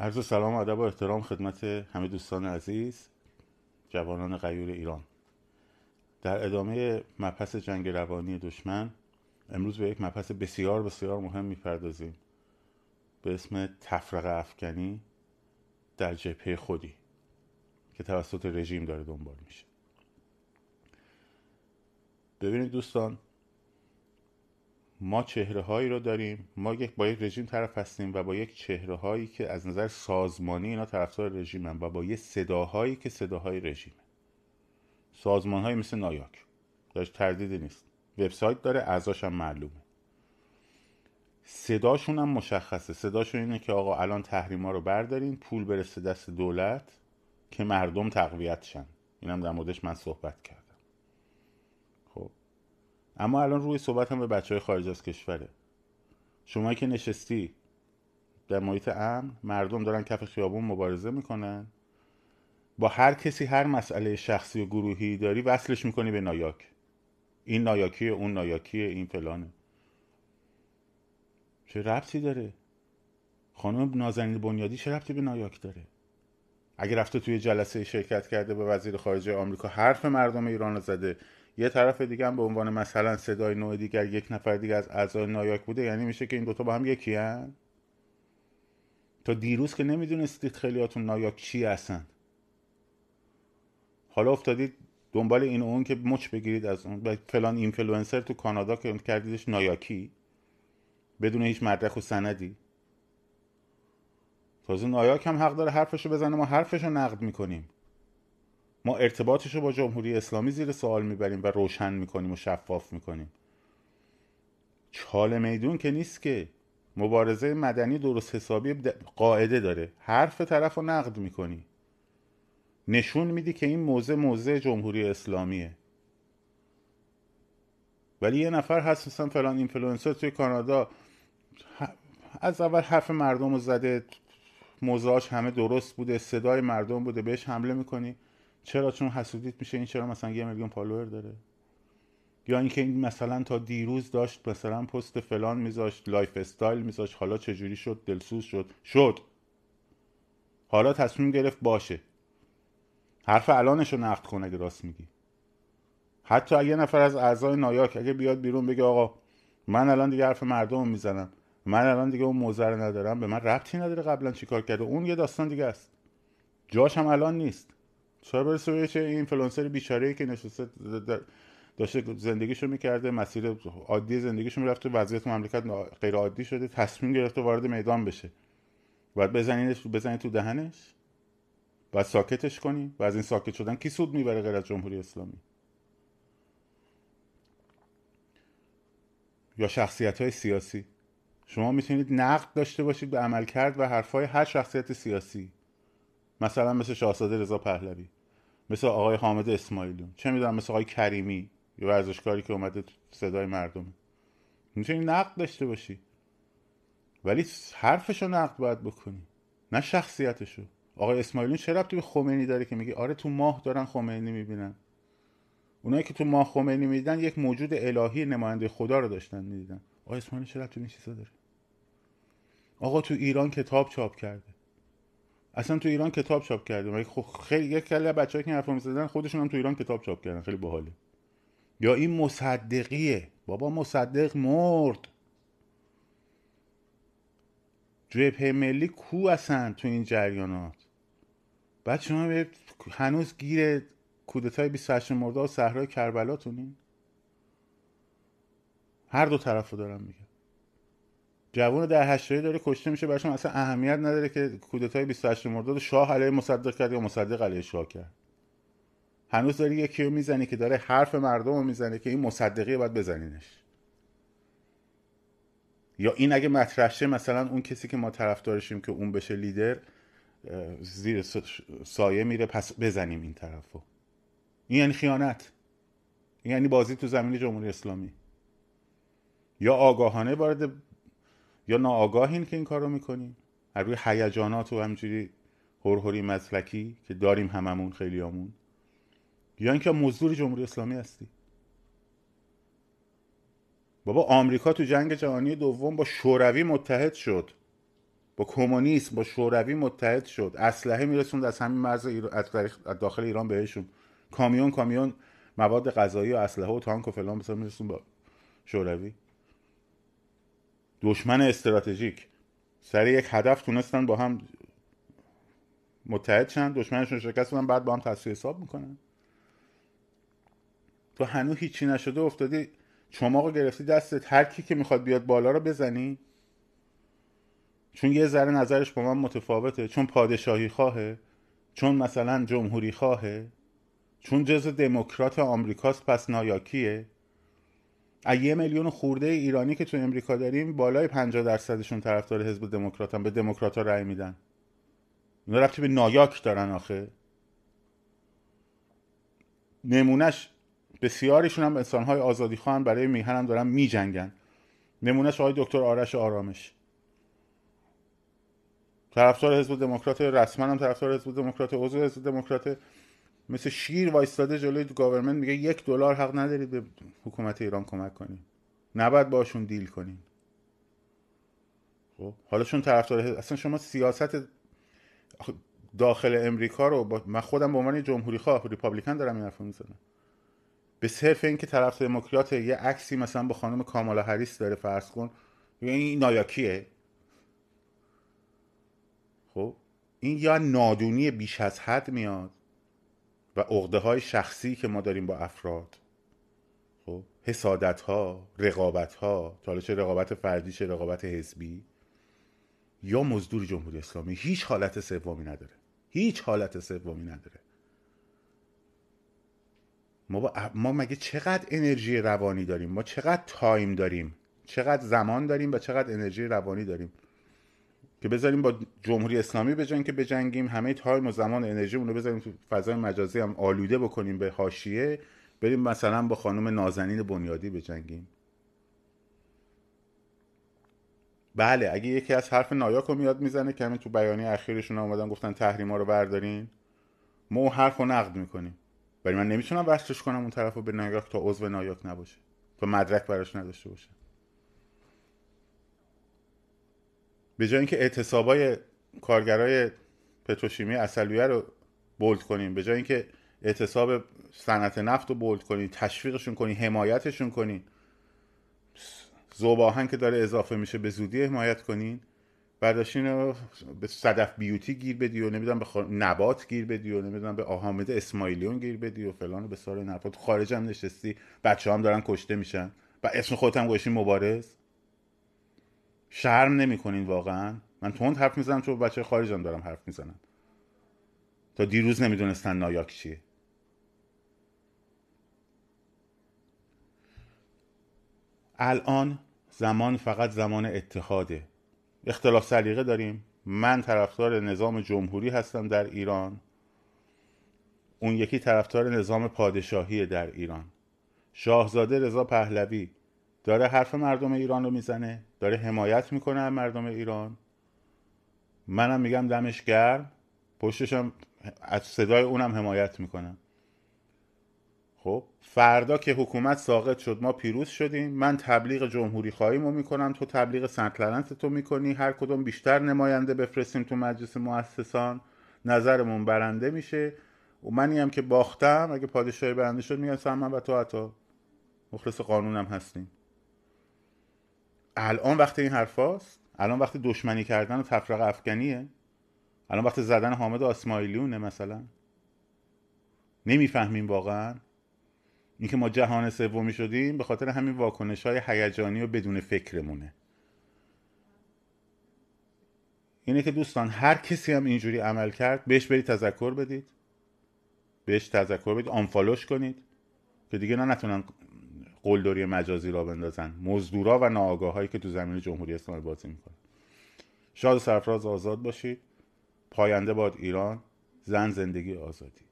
عرض سلام ادب و احترام خدمت همه دوستان عزیز جوانان غیور ایران. در ادامه مبحث جنگ روانی دشمن امروز به یک مبحث بسیار بسیار مهم می‌پردازیم. به اسم تفرقه افکنی در جبهه خودی که توسط رژیم داره دنبال میشه. ببینید دوستان ما چهره هایی رو داریم ما یک با یک رژیم طرف هستیم و با یک چهره هایی که از نظر سازمانی اینا طرفدار رژیم هم و با یه صداهایی که صداهای رژیمه. سازمان های مثل نایاک. داشت تردیدی نیست. وبسایت داره اعضاش هم معلومه. صداشون هم مشخصه. صداشون اینه که آقا الان تحریما رو بردارین پول برسه دست دولت که مردم تقویت شن اینم در موردش من صحبت کردم. اما الان روی صحبت هم به بچه های خارج از کشوره. شما که نشستی در محیط امن مردم دارن کف خیابون مبارزه می‌کنن. با هر کسی هر مسئله شخصی و گروهی داری وصلش می‌کنی به نایاک. این نایاکیه اون نایاکیه این فلانه. چه ربطی داره؟ خانم نازنین بنیادی چه ربطی به نایاک داره؟ اگه رفته توی جلسه شرکت کرده به وزیر خارجه آمریکا حرف مردم ایران رو زده یه طرف دیگه هم به عنوان مثلا صدای نوع دیگر یک نفر دیگه از اعضای نایاک بوده یعنی میشه که این دوتا با هم یکی هن؟ تا دیروز که نمی‌دونستید خیلیاتون نایاک چی هستن. حالا افتادید دنبال این اون که مچ بگیرید از اون. فلان اینفلوئنسر تو کانادا که کردیدش نایاکی. بدون هیچ مدرک و سندی. تازه نایاک هم حق داره حرفشو بزنه ما حرفشو نقد می‌کنیم. ما ارتباطش رو با جمهوری اسلامی زیر سوال می‌بریم و روشن می‌کنیم و شفاف می‌کنیم. چال میدون که نیست که. مبارزه مدنی درست حسابی قاعده داره. حرف طرف رو نقد می‌کنی. نشون میدی که این موزه موزه جمهوری اسلامیه. ولی یه نفر هست مثلا فلان اینفلوئنسر توی کانادا از اول حرف مردم رو زده. موضوعاش همه درست بوده. صدای مردم بوده. بهش حمله می‌کنی. چرا؟ چون حسودیت میشه این چرا مثلا یه میلیون follower داره. یا اینکه این مثلا تا دیروز داشت مثلا پست فلان میذاشت lifestyle میذاشت حالا چجوری شد؟ دلسوز شد. شد. حالا تصمیم گرفت باشه. حرف الانش رو نقد کن اگه راست میگی. حتی اگه نفر از اعضای نایاک اگه بیاد بیرون بگه آقا من الان دیگه حرف مردم می‌زنم. من الان دیگه اون موضع رو ندارم. به من ربطی نداره قبلا چیکار کرده. اون یه داستان دیگه است. جاش هم الان نیست. برسه به چه اینفلوئنسر بیچاره که نشسته داشته زندگیشو می‌کرده مسیر عادی زندگیشو می‌رفته وضعیت مملکت غیر عادی شده تصمیم گرفته وارد میدان بشه. باید بزنینش بزنید تو دهنش باید ساکتش کنی و از این ساکت شدن کی سود می‌بره غیر از جمهوری اسلامی؟ یا شخصیت های سیاسی؟ شما می‌تونید نقد داشته باشید به عملکرد و حرفهای هر شخصیت سیاسی. مثلا مثل شاهزاده رضا پهلوی مثل آقای حامد اسماعیلیون چه می‌دونم مثل آقای کریمی یه ورزشکاری که اومده صدای مردم می‌تونی نقد داشته باشی. ولی حرفشو نقد باید بکنی نه شخصیتشو. آقای اسماعیلیون چه ربطی به خمینی داره که میگه آره تو ماه دارن خمینی می‌بینن. اونایی که تو ماه خمینی می‌دیدن یک موجود الهی نماینده خدا رو داشتن می‌دیدن. آقای اسماعیلیون چه ربطی به چیزا داره؟ آقا تو ایران کتاب چاپ کرده. اصلا تو ایران کتاب چاپ کرده خب خیلی یک کلی بچه‌ای که حرفو می‌زدن خودشون هم تو ایران کتاب چاپ کردن. خیلی باحاله. یا این مصدقیه. بابا مصدق مرد. جبهه ملی کو هستن تو این جریانات؟ بعد شما هنوز گیر کودتای 28 مرداد و صحرای کربلا تونین؟ هر دو طرف رو دارم میگم. جوون در هشتایی داره کشته میشه براشون اصلا اهمیت نداره که کودتای 28 مرداد شاه علیه مصدق کرد یا مصدق علیه شاه کرد. هنوز داری یکی رو می‌زنی که داره حرف مردم رو می‌زنه که این مصدقی باید بزنینش. یا این اگه مطرح شه مثلا اون کسی که ما طرفدارشیم که اون بشه لیدر زیر سایه میره پس بزنیم این طرفو. این یعنی خیانت. این یعنی بازی تو زمین جمهوری اسلامی. یا آگاهانه وارد یا ناآگاهین که این کار رو می‌کنیم هر روی هیجانات و همجوری هرهری مسلکی که داریم هممون خیلیامون. یا اینکه مزدور جمهوری اسلامی هستی. بابا آمریکا تو جنگ جهانی دوم با شوروی متحد شد. با کمونیسم با شوروی متحد شد. اسلحه میرسوند از همین مرز از داخل ایران بهشون. کامیون کامیون مواد غذایی و اسلحه و تانک و فلان بسار میرسون با شوروی. دشمن استراتژیک. سر یک هدف تونستن با هم متحد شن دشمنشون شکست بدن بعد با هم تصفیه حساب می‌کنن. تو هنوز هیچی نشده افتادی چماقو گرفتی دستت. هر کی که می‌خواد بیاد بالا رو بزنی. چون یه ذره نظرش با من متفاوته چون پادشاهی خواهه چون مثلا جمهوری خواهه چون جز دموکرات آمریکاست پس نایاکیه. یه میلیون خورده ایرانی که تو امریکا داریم بالای 50 درصدشون طرفدار حزب دموکراتن به دموکرات رأی میدن. اینا رفتی به نایاک دارن آخه. نمونهش بسیاریشون هم انسانهای آزادی خواهن برای میهن هم دارن میجنگن. نمونهش آقای دکتر آرش آرامش. طرفدار حزب دموکرات رسما هم طرفدار حزب دموکرات عضو حزب دموکرات. مثل شیر وایستاده جلوی government میگه یک دلار حق ندارید به حکومت ایران کمک کنید نباید باشون deal کنین خب حالا چون طرفدار اصلا شما سیاست داخل امریکا رو با... من خودم به عنوان جمهوری خواه Republican دارم این حرفو می‌زنم. به صرف اینکه طرف دموکرات یه عکسی مثلا با خانم کامالا هریس داره فرض کن این نایاکیه. خب این یا نادونی بیش از حد میاد و عقده های شخصی که ما داریم با افراد. خب حسادت ها رقابت ها حالا چه رقابت فردی چه رقابت حزبی یا مزدور جمهوری اسلامی. هیچ حالت سومی نداره. هیچ حالت سومی نداره. ما, ما مگه چقدر انرژی روانی داریم؟ ما چقدر time داریم؟ چقدر زمان داریم و چقدر انرژی روانی داریم؟ که بذاریم با جمهوری اسلامی بجنگ که بجنگیم همه time و زمان انرژی رو بذاریم تو فضای مجازی هم آلوده بکنیم به حاشیه بریم مثلا با خانم نازنین بنیادی بجنگیم. بله اگه یکی از حرف نایاک رو میاد می‌زنه که همین تو بیانیه اخیرشون آمدن گفتن تحریما رو بردارین. ما اون حرف نقد می‌کنیم. ولی من نمی‌تونم وصلش کنم اون طرف رو به نایاک تا عضو نایاک نباشه. تا مدرک براش نداشته باشه. به جای اینکه اعتصابای کارگرای پتروشیمی اصلیه رو بولد کنیم به جای اینکه اعتصاب صنعت نفت رو بولد کنیم تشویقشون کنیم حمایتشون کنیم زوباهن که داره اضافه میشه به زودی حمایت کنین. برداشتین رو به صدف بیوتی گیر بدی و نمی‌دونم به نبات گیر بدی و نمی‌دونم به آهامده اسماعیلیون گیر بدی و فلان و به سال نبات. خارج هم نشستی بچه هم دارن کشته میشن. و اسم خودت هم گوشی مبارز. شرم نمی‌کنین واقعا؟ من تند حرف می‌زنم چون بچه خارجم دارم حرف می‌زنم. تا دیروز نمی‌دونستن نایاک چیه. الان زمان فقط زمان اتحاده. اختلاف سلیقه داریم. من طرفدار نظام جمهوری هستم در ایران. اون یکی طرفدار نظام پادشاهی در ایران. شاهزاده رضا پهلوی. داره حرف مردم ایران رو می‌زنه داره حمایت می‌کنه مردم ایران. منم میگم دمش گرم. پشتشم از صدای اونم حمایت می‌کنم. خب فردا که حکومت ساقط شد ما پیروز شدیم. من تبلیغ جمهوری خواهیم رو می‌کنم. تو تبلیغ سنت تو می‌کنی. هر کدوم بیشتر نماینده بفرستیم تو مجلس مؤسسان. نظرمون برنده میشه. و منی هم که باختم. اگه پادشاهی برنده شد میگم من و تو حتی مخلص قانونم هستیم. الان وقت این حرفاست؟ الان وقت دشمنی کردن و تفرق افغانیه؟ الان وقت زدن حامد آسمایلیونه مثلا؟ نمی‌فهمیم واقعا. اینکه ما جهان سومی شدیم به خاطر همین واکنش های هیجانی و بدون فکرمونه. اینه که دوستان هر کسی هم اینجوری عمل کرد بهش برید تذکر بدید. بهش تذکر بدید آنفالوش کنید. که دیگه نه نتونن قلدری مجازی را بندازن. مزدورا و ناآگاهایی که تو زمین جمهوری اسلامی بازی می‌کنن. شاد و سرفراز آزاد باشید. پاینده باد ایران زن زندگی آزادی.